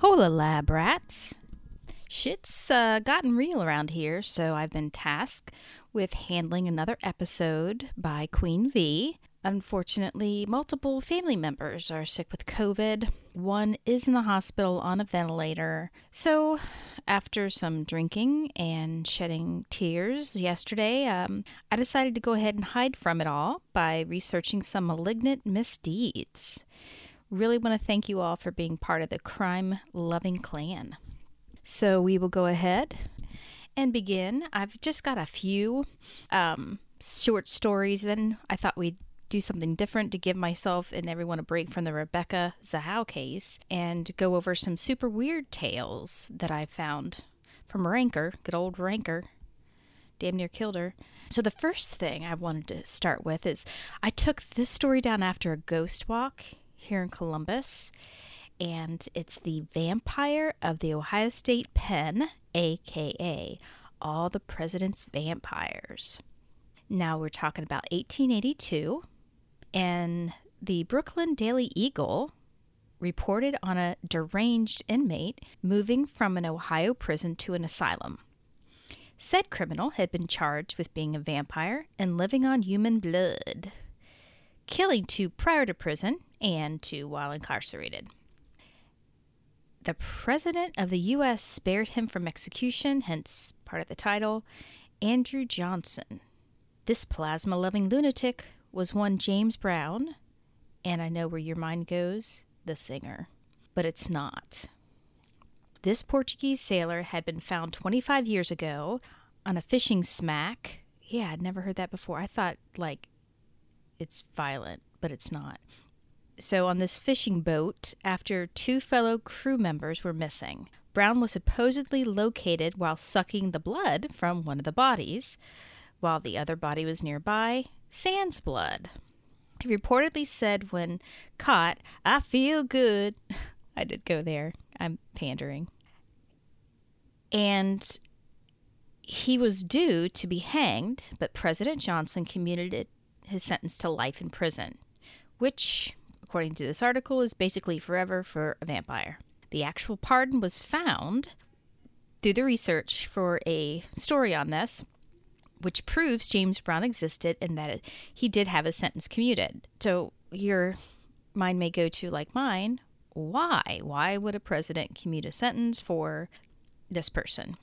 Hola, lab rats. Shit's uh, gotten real around here, so I've been tasked with handling another episode by Queen V. Unfortunately, multiple family members are sick with COVID. One is in the hospital on a ventilator. So, after some drinking and shedding tears yesterday, um, I decided to go ahead and hide from it all by researching some malignant misdeeds. Really want to thank you all for being part of the crime loving clan. So, we will go ahead and begin. I've just got a few um, short stories, then I thought we'd do something different to give myself and everyone a break from the Rebecca Zahau case and go over some super weird tales that I found from Ranker, good old Ranker. Damn near killed her. So, the first thing I wanted to start with is I took this story down after a ghost walk here in Columbus, and it's the vampire of the Ohio State Pen, aka All the President's Vampires. Now, we're talking about 1882 and the Brooklyn Daily Eagle reported on a deranged inmate moving from an Ohio prison to an asylum. Said criminal had been charged with being a vampire and living on human blood, killing two prior to prison and two while incarcerated. The President of the U.S. spared him from execution, hence part of the title, Andrew Johnson. This plasma loving lunatic was one James Brown, and I know where your mind goes the singer. But it's not. This Portuguese sailor had been found 25 years ago on a fishing smack. Yeah, I'd never heard that before. I thought, like, it's violent, but it's not. So, on this fishing boat, after two fellow crew members were missing, Brown was supposedly located while sucking the blood from one of the bodies, while the other body was nearby Sans blood. He reportedly said when caught, I feel good. I did go there. I'm pandering. And he was due to be hanged, but President Johnson commuted his sentence to life in prison, which, according to this article, is basically forever for a vampire. The actual pardon was found through the research for a story on this which proves James Brown existed and that he did have his sentence commuted. So your mind may go to, like mine, why? Why would a president commute a sentence for this person?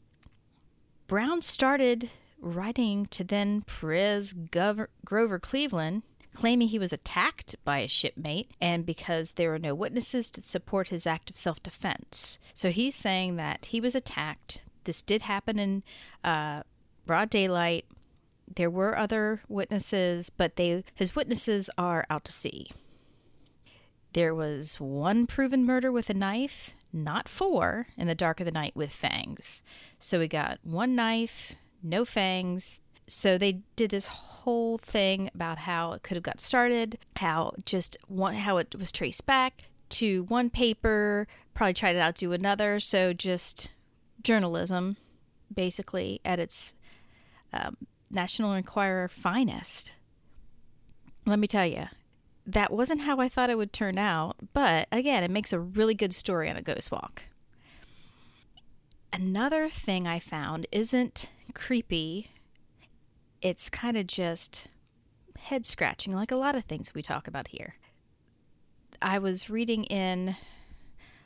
Brown started writing to then Prez Gov- Grover Cleveland, claiming he was attacked by a shipmate and because there were no witnesses to support his act of self defense. So he's saying that he was attacked. This did happen in uh, broad daylight. There were other witnesses, but they his witnesses are out to sea. There was one proven murder with a knife, not four, in the dark of the night with fangs. So we got one knife, no fangs. So they did this whole thing about how it could have got started, how just one how it was traced back to one paper, probably tried to outdo another. So just journalism, basically at its um, National Enquirer finest. Let me tell you, that wasn't how I thought it would turn out, but again, it makes a really good story on a ghost walk. Another thing I found isn't creepy, it's kind of just head scratching, like a lot of things we talk about here. I was reading in,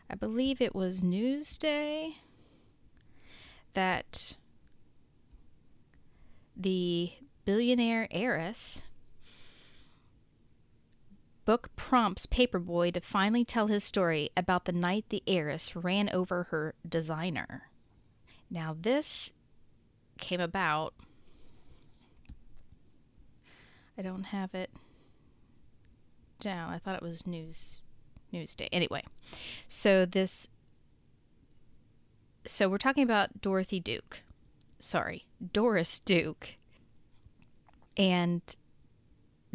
I believe it was Newsday, that the billionaire heiress book prompts Paperboy to finally tell his story about the night the heiress ran over her designer. Now, this came about. I don't have it down. I thought it was news Newsday. Anyway, so this so we're talking about Dorothy Duke sorry, Doris Duke. And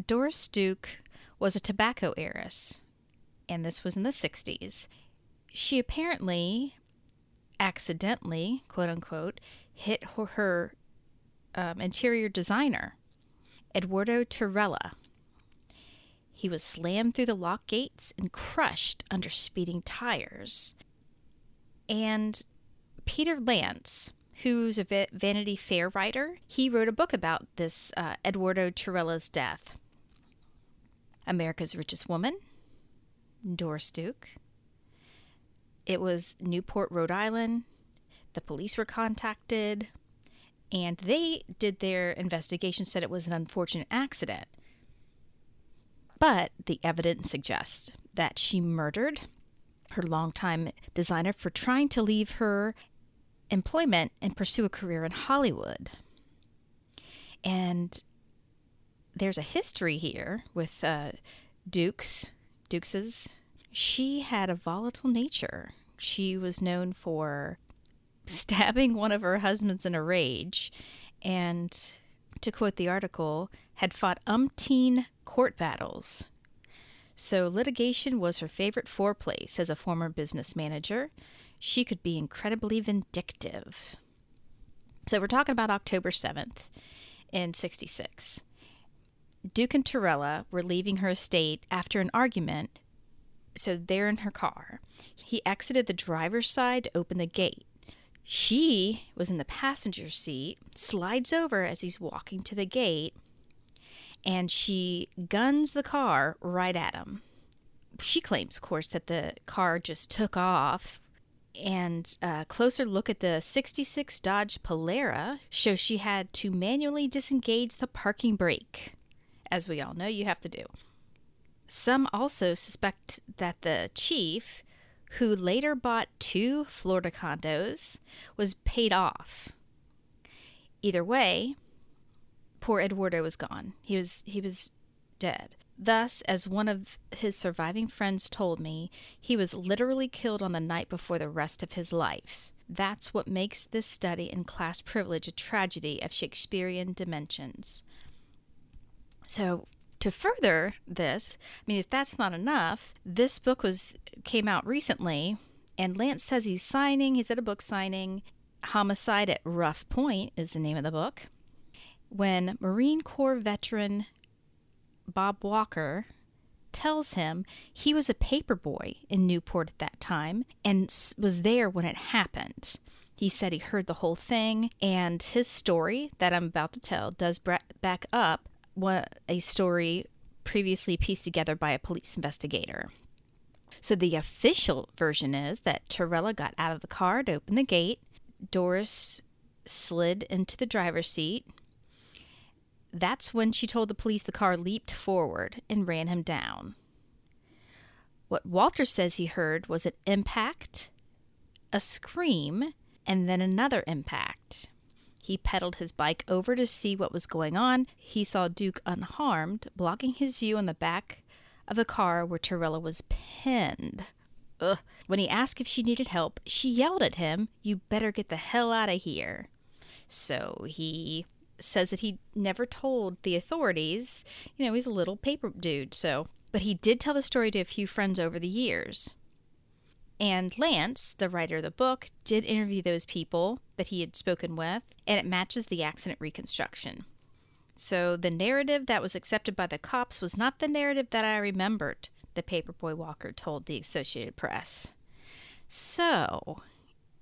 Doris Duke was a tobacco heiress, and this was in the 60s. She apparently accidentally, quote unquote, hit her, um, interior designer, Eduardo Torella. He was slammed through the lock gates and crushed under speeding tires. And Peter Lance, who's a Vanity Fair writer, he wrote a book about this uh, Eduardo Torrella's death. America's Richest Woman, Doris Duke. It was Newport, Rhode Island. The police were contacted and they did their investigation, said it was an unfortunate accident. But the evidence suggests that she murdered her longtime designer for trying to leave her employment and pursue a career in Hollywood. And there's a history here with uh, Dukes, Dukes's. She had a volatile nature. She was known for stabbing one of her husbands in a rage, and, to quote the article, had fought umpteen court battles. So litigation was her favorite foreplay, says a former business manager. She could be incredibly vindictive. So we're talking about October 7th in 66. Duke and Torrella were leaving her estate after an argument, so they're in her car. He exited the driver's side to open the gate. She was in the passenger seat, slides over as he's walking to the gate, and she guns the car right at him. She claims, of course, that the car just took off. And a closer look at the 66 Dodge Polara shows she had to manually disengage the parking brake, as we all know you have to do. Some also suspect that the chief who later bought two Florida condos, was paid off. Either way, poor Eduardo was gone. He was he was dead. Thus, as one of his surviving friends told me, he was literally killed on the night before the rest of his life. That's what makes this study in class privilege a tragedy of Shakespearean dimensions. So, to further this, I mean, if that's not enough, this book was came out recently, and Lance says he's signing. He's at a book signing. Homicide at Rough Point is the name of the book. When Marine Corps veteran Bob Walker tells him he was a paperboy in Newport at that time and was there when it happened. He said he heard the whole thing, and his story that I'm about to tell does back up a story previously pieced together by a police investigator. So the official version is that Torrella got out of the car to open the gate. Doris slid into the driver's seat. That's when she told the police the car leaped forward and ran him down. What Walter says he heard was an impact, a scream, and then another impact. He pedaled his bike over to see what was going on. He saw Duke unharmed, blocking his view on the back of the car where Torrella was pinned. Ugh. When he asked if she needed help, she yelled at him, You better get the hell out of here. So he says that he never told the authorities. You know, he's a little paper dude, so. But he did tell the story to a few friends over the years. And Lance, the writer of the book, did interview those people that he had spoken with, and it matches the accident reconstruction. So the narrative that was accepted by the cops was not the narrative that I remembered, the paperboy Walker told the Associated Press. So,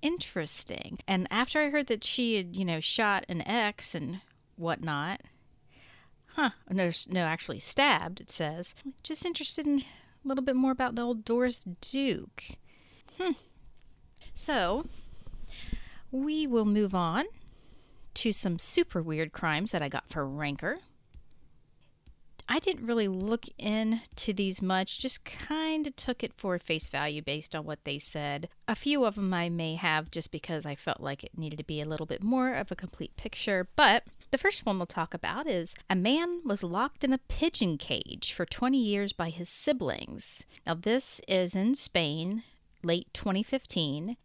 interesting. And after I heard that she had, you know, shot an ex and whatnot, huh, no, no, actually stabbed, it says. Just interested in a little bit more about the old Doris Duke. Hmm. So, we will move on to some super weird crimes that I got for Ranker. I didn't really look into these much, just kind of took it for face value based on what they said. A few of them I may have just because I felt like it needed to be a little bit more of a complete picture. But the first one we'll talk about is a man was locked in a pigeon cage for 20 years by his siblings. Now, this is in Spain late 2015,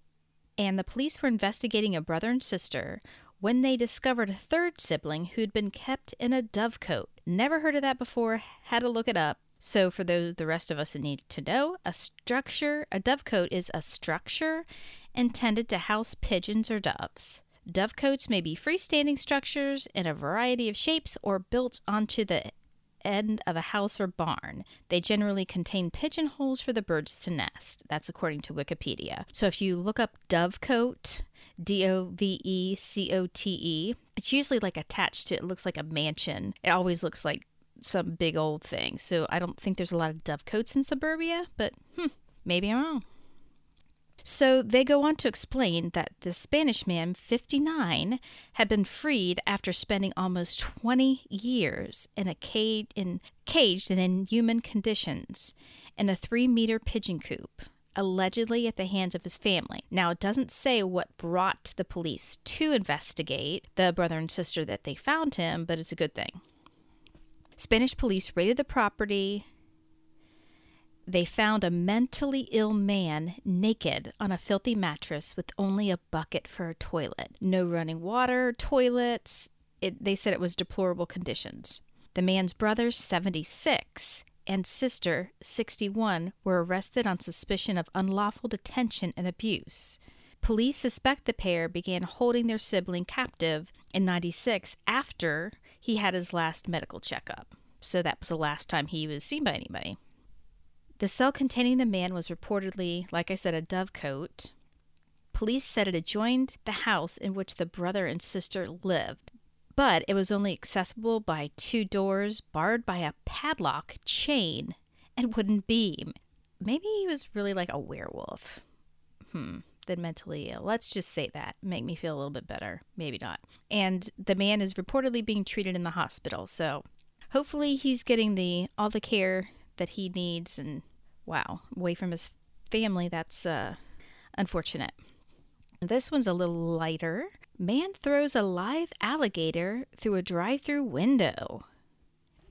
and the police were investigating a brother and sister when they discovered a third sibling who'd been kept in a dovecote. Never heard of that before, had to look it up. So, for those the rest of us that need to know, a structure, a dovecote is a structure intended to house pigeons or doves. Dovecotes may be freestanding structures in a variety of shapes or built onto the end of a house or barn. They generally contain pigeonholes for the birds to nest. That's according to Wikipedia. So if you look up dovecote, D O V E C O T E, it's usually like attached to it looks like a mansion. It always looks like some big old thing. So I don't think there's a lot of dovecotes in suburbia, but hmm, maybe I'm wrong. So they go on to explain that the Spanish man, 59, had been freed after spending almost 20 years in a cage in caged in inhuman conditions in a three meter pigeon coop, allegedly at the hands of his family. Now it doesn't say what brought the police to investigate the brother and sister that they found him, but it's a good thing. Spanish police raided the property they found a mentally ill man naked on a filthy mattress with only a bucket for a toilet. No running water, toilets. It, they said it was deplorable conditions. The man's brother, 76, and sister, 61, were arrested on suspicion of unlawful detention and abuse. Police suspect the pair began holding their sibling captive in 96 after he had his last medical checkup. So that was the last time he was seen by anybody. The cell containing the man was reportedly, like I said, a dovecote. Police said it adjoined the house in which the brother and sister lived, but it was only accessible by two doors barred by a padlock, chain, and wooden beam. Maybe he was really like a werewolf. Hmm than mentally ill. Let's just say that. Make me feel a little bit better. Maybe not. And the man is reportedly being treated in the hospital. So hopefully he's getting the all the care that he needs and wow, away from his family. That's uh, unfortunate. This one's a little lighter. Man throws a live alligator through a drive through window.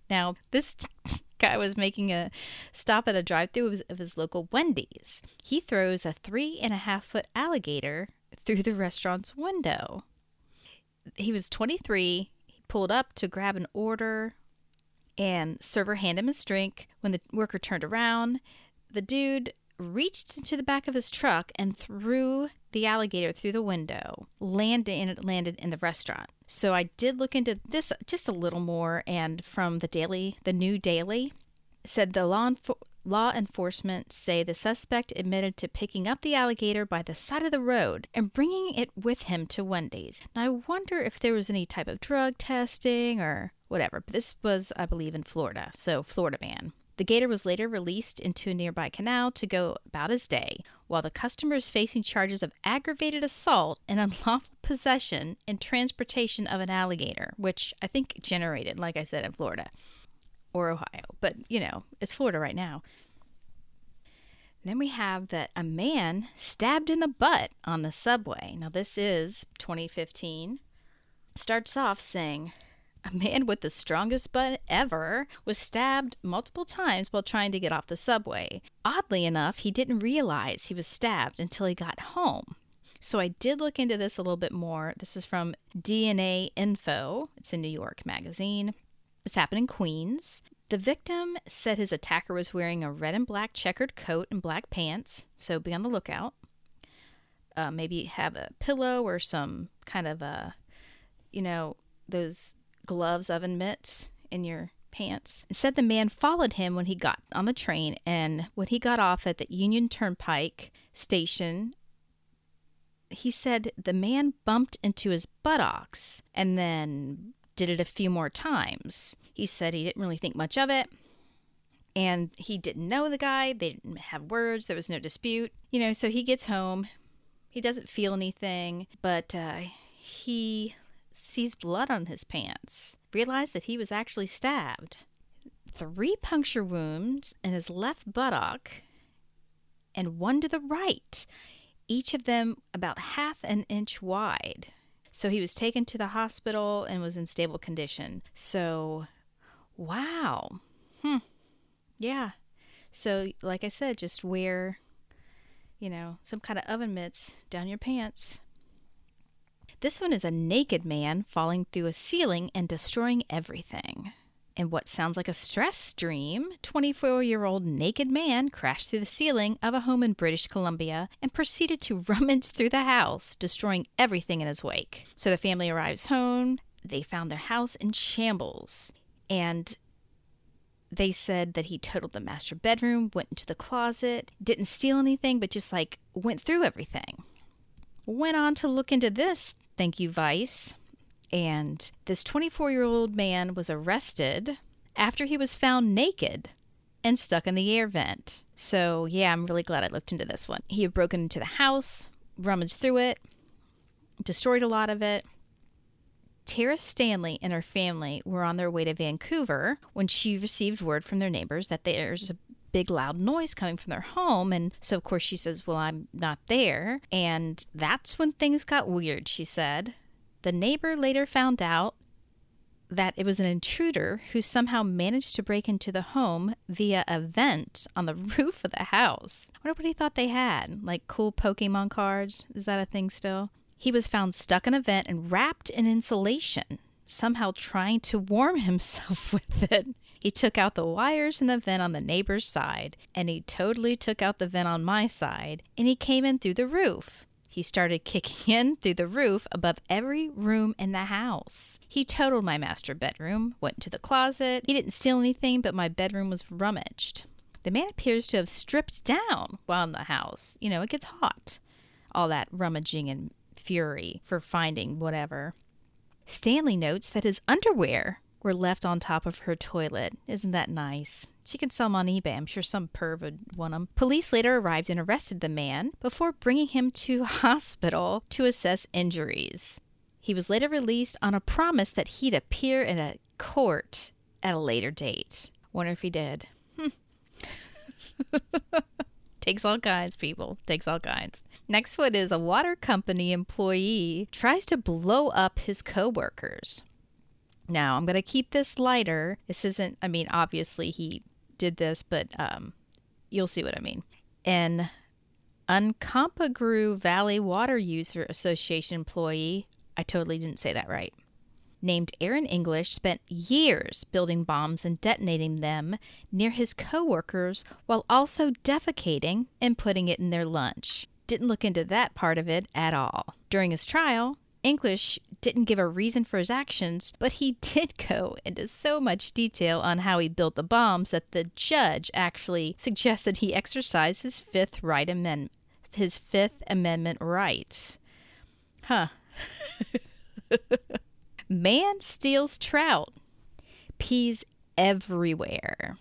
Now, this guy was making a stop at a drive through of his local Wendy's. He throws a three and a half foot alligator through the restaurant's window. He was 23. He pulled up to grab an order, and server handed him his drink. When the worker turned around, the dude reached into the back of his truck and threw the alligator through the window, landed and it landed in the restaurant. So I did look into this just a little more, and from the daily, the new daily, said the law, law enforcement say the suspect admitted to picking up the alligator by the side of the road and bringing it with him to Wendy's. Now I wonder if there was any type of drug testing or whatever. But this was, I believe, in Florida, so Florida man. The gator was later released into a nearby canal to go about his day, while the customer is facing charges of aggravated assault and unlawful possession and transportation of an alligator, which I think generated, like I said, in Florida or Ohio. But, you know, it's Florida right now. Then we have that a man stabbed in the butt on the subway. Now, this is 2015. Starts off saying, a man with the strongest butt ever was stabbed multiple times while trying to get off the subway. Oddly enough, he didn't realize he was stabbed until he got home. So I did look into this a little bit more. This is from DNA Info. It's a New York magazine. It's happened in Queens. The victim said his attacker was wearing a red and black checkered coat and black pants, so be on the lookout. Uh, maybe have a pillow or some kind of a, you know, those gloves, oven mitts in your pants. It said the man followed him when he got on the train and when he got off at the Union Turnpike station. He said the man bumped into his buttocks and then did it a few more times. He said he didn't really think much of it and he didn't know the guy. They didn't have words. There was no dispute. You know, so he gets home. He doesn't feel anything, but uh, he sees blood on his pants, realized that he was actually stabbed. Three puncture wounds in his left buttock and one to the right, each of them about half an inch wide. So he was taken to the hospital and was in stable condition. So, wow. Hmm. Yeah. So, like I said, just wear, you know, some kind of oven mitts down your pants. This one is a naked man falling through a ceiling and destroying everything. In what sounds like a stress dream, 24 year old naked man crashed through the ceiling of a home in British Columbia and proceeded to rummage through the house, destroying everything in his wake. So the family arrives home. They found their house in shambles. And they said that he totaled the master bedroom, went into the closet, didn't steal anything, but just like went through everything. Went on to look into this, thank you, Vice. And this 24 year old man was arrested after he was found naked and stuck in the air vent. So, yeah, I'm really glad I looked into this one. He had broken into the house, rummaged through it, destroyed a lot of it. Tara Stanley and her family were on their way to Vancouver when she received word from their neighbors that there's a big loud noise coming from their home. And so, of course, she says, Well, I'm not there. And that's when things got weird, she said. The neighbor later found out that it was an intruder who somehow managed to break into the home via a vent on the roof of the house. I wonder what he thought they had. Like cool Pokemon cards? Is that a thing still? He was found stuck in a vent and wrapped in insulation, somehow trying to warm himself with it. He took out the wires in the vent on the neighbor's side, and he totally took out the vent on my side, and he came in through the roof. He started kicking in through the roof above every room in the house. He totaled my master bedroom, went to the closet. He didn't steal anything, but my bedroom was rummaged. The man appears to have stripped down while in the house. You know, it gets hot. All that rummaging and fury for finding whatever. Stanley notes that his underwear were left on top of her toilet. Isn't that nice? She can sell them on eBay. I'm sure some perv would want them. Police later arrived and arrested the man before bringing him to hospital to assess injuries. He was later released on a promise that he'd appear in a court at a later date. Wonder if he did. Takes all kinds, people. Takes all kinds. Next one is a water company employee tries to blow up his coworkers. Now, I'm going to keep this lighter. This isn't, I mean, obviously he did this, but um, you'll see what I mean. An Uncompahgre Valley Water User Association employee, I totally didn't say that right, named Aaron English spent years building bombs and detonating them near his coworkers while also defecating and putting it in their lunch. Didn't look into that part of it at all. During his trial, English didn't give a reason for his actions, but he did go into so much detail on how he built the bombs that the judge actually suggested he exercise his fifth right amendment his fifth amendment right. Huh. Man steals trout. Pees everywhere.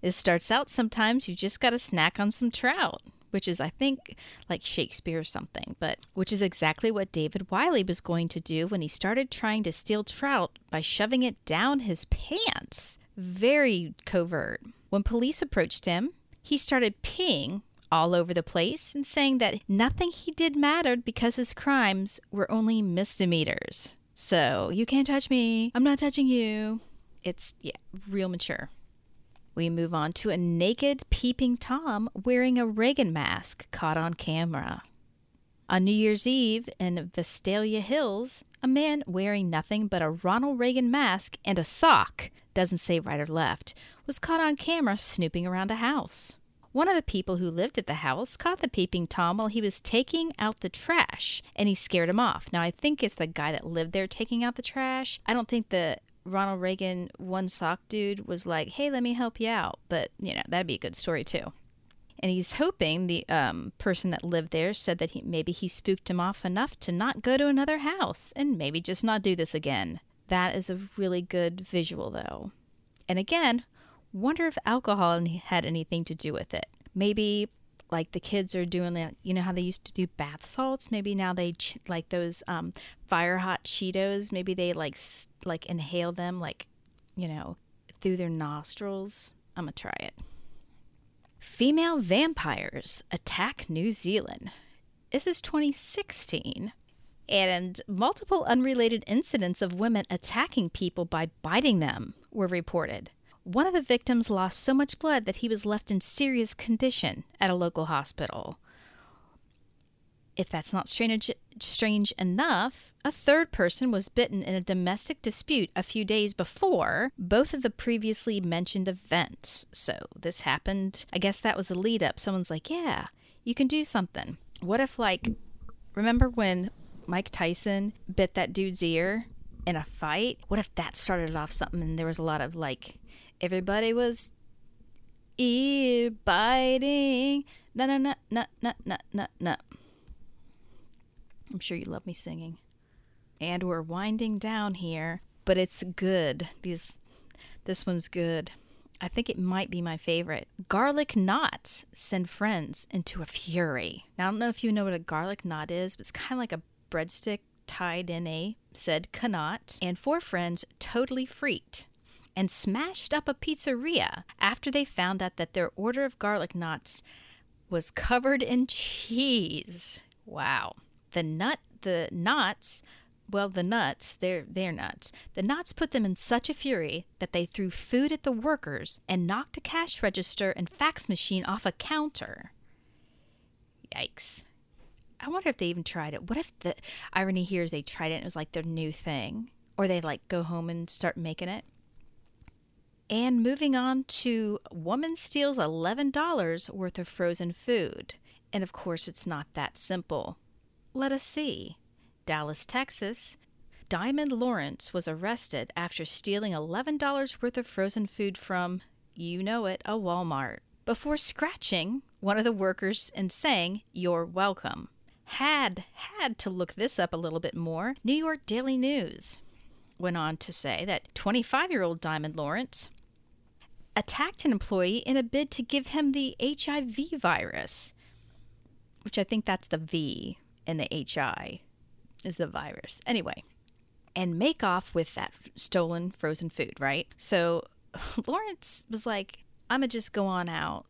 This starts out sometimes you just got to snack on some trout, which is, I think, like Shakespeare or something, but which is exactly what David Wiley was going to do when he started trying to steal trout by shoving it down his pants. Very covert. When police approached him, he started peeing all over the place and saying that nothing he did mattered because his crimes were only misdemeanors. So, you can't touch me. I'm not touching you. It's, yeah, real mature. We move on to a naked peeping Tom wearing a Reagan mask caught on camera. On New Year's Eve in Visalia Hills, a man wearing nothing but a Ronald Reagan mask and a sock, doesn't say right or left, was caught on camera snooping around a house. One of the people who lived at the house caught the peeping Tom while he was taking out the trash, and he scared him off. Now, I think it's the guy that lived there taking out the trash. I don't think the Ronald Reagan one sock dude was like, hey, let me help you out. But, you know, that'd be a good story, too. And he's hoping the um, person that lived there said that he, maybe he spooked him off enough to not go to another house and maybe just not do this again. That is a really good visual, though. And again, Wonder if alcohol had anything to do with it. Maybe like the kids are doing that. You know how they used to do bath salts? Maybe now they ch- like those um, fire hot Cheetos. Maybe they like s- like inhale them like you know through their nostrils. I'm gonna try it. Female vampires attack New Zealand. This is 2016 and multiple unrelated incidents of women attacking people by biting them were reported. One of the victims lost so much blood that he was left in serious condition at a local hospital. If that's not strange, strange enough, a third person was bitten in a domestic dispute a few days before both of the previously mentioned events. So this happened. I guess that was the lead up. Someone's like, yeah, you can do something. What if, like, remember when Mike Tyson bit that dude's ear in a fight? What if that started off something and there was a lot of, like, Everybody was ear biting. No, no, no, no, no, no, no. I'm sure you love me singing. And we're winding down here, but it's good. These, this one's good. I think it might be my favorite. Garlic knots send friends into a fury. Now, I don't know if you know what a garlic knot is, but it's kind of like a breadstick tied in a said knot. And four friends totally freaked and smashed up a pizzeria after they found out that their order of garlic knots was covered in cheese. Wow. The nut the knots well, the nuts, they're, they're nuts. The knots put them in such a fury that they threw food at the workers and knocked a cash register and fax machine off a counter. Yikes. I wonder if they even tried it. What if the irony here is they tried it and it was like their new thing? Or they like go home and start making it? And moving on to woman steals $11 worth of frozen food. And of course, it's not that simple. Let us see. Dallas, Texas. Diamond Lawrence was arrested after stealing $11 worth of frozen food from, you know it, a Walmart, before scratching one of the workers and saying, You're welcome. Had, had to look this up a little bit more. New York Daily News went on to say that 25 year old Diamond Lawrence attacked an employee in a bid to give him the HIV virus, which I think that's the V in the HI is the virus. Anyway, and make off with that stolen frozen food, right? So Lawrence was like, I'm gonna just go on out.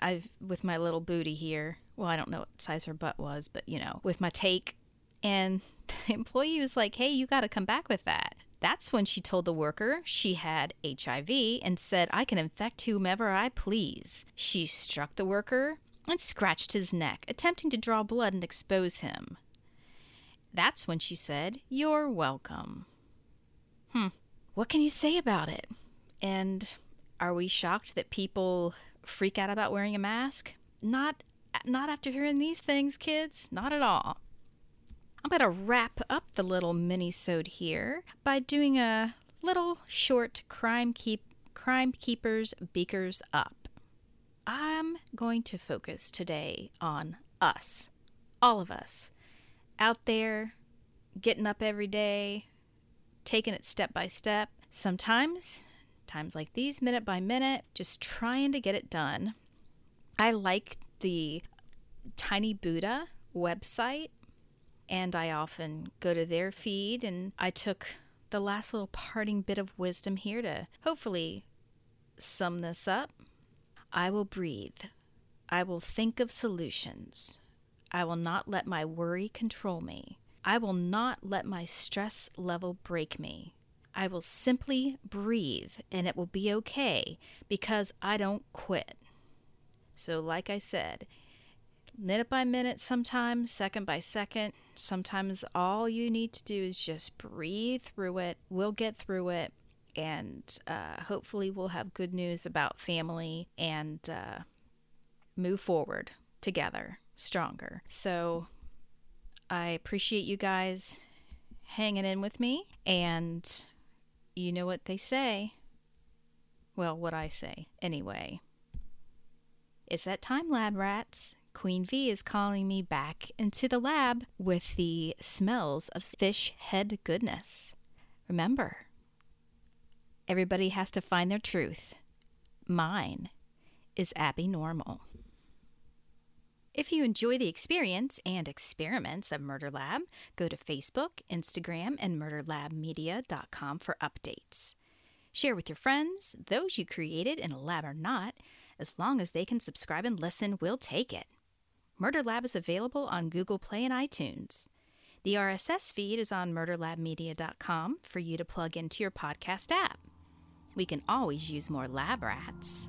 I've with my little booty here. Well, I don't know what size her butt was, but you know, with my take. And the employee was like, Hey, you gotta come back with that. That's when she told the worker she had HIV and said, I can infect whomever I please. She struck the worker and scratched his neck, attempting to draw blood and expose him. That's when she said, You're welcome. Hmm. What can you say about it? And are we shocked that people freak out about wearing a mask? Not not after hearing these things, kids. Not at all. I'm going to wrap up the little mini-sode here by doing a little short crime keep crime keepers beakers up. I'm going to focus today on us. All of us out there, getting up every day, taking it step by step. Sometimes, times like these, minute by minute, just trying to get it done. I like the Tiny Buddha website, and I often go to their feed, and I took the last little parting bit of wisdom here to hopefully sum this up. I will breathe. I will think of solutions. I will not let my worry control me. I will not let my stress level break me. I will simply breathe and it will be okay because I don't quit. So, like I said, minute by minute, sometimes second by second, sometimes all you need to do is just breathe through it. We'll get through it. And uh, hopefully, we'll have good news about family and uh, move forward together stronger. So I appreciate you guys hanging in with me. And you know what they say. Well, what I say, anyway. It's that time, lab rats. Queen V is calling me back into the lab with the smells of fish head goodness. Remember, everybody has to find their truth. Mine is Abby Normal. If you enjoy the experience and experiments of Murder Lab, go to Facebook, Instagram, and murderlabmedia.com for updates. Share with your friends, those you created in a lab or not, as long as they can subscribe and listen, we'll take it. Murder Lab is available on Google Play and iTunes. The RSS feed is on murderlabmedia.com for you to plug into your podcast app. We can always use more lab rats.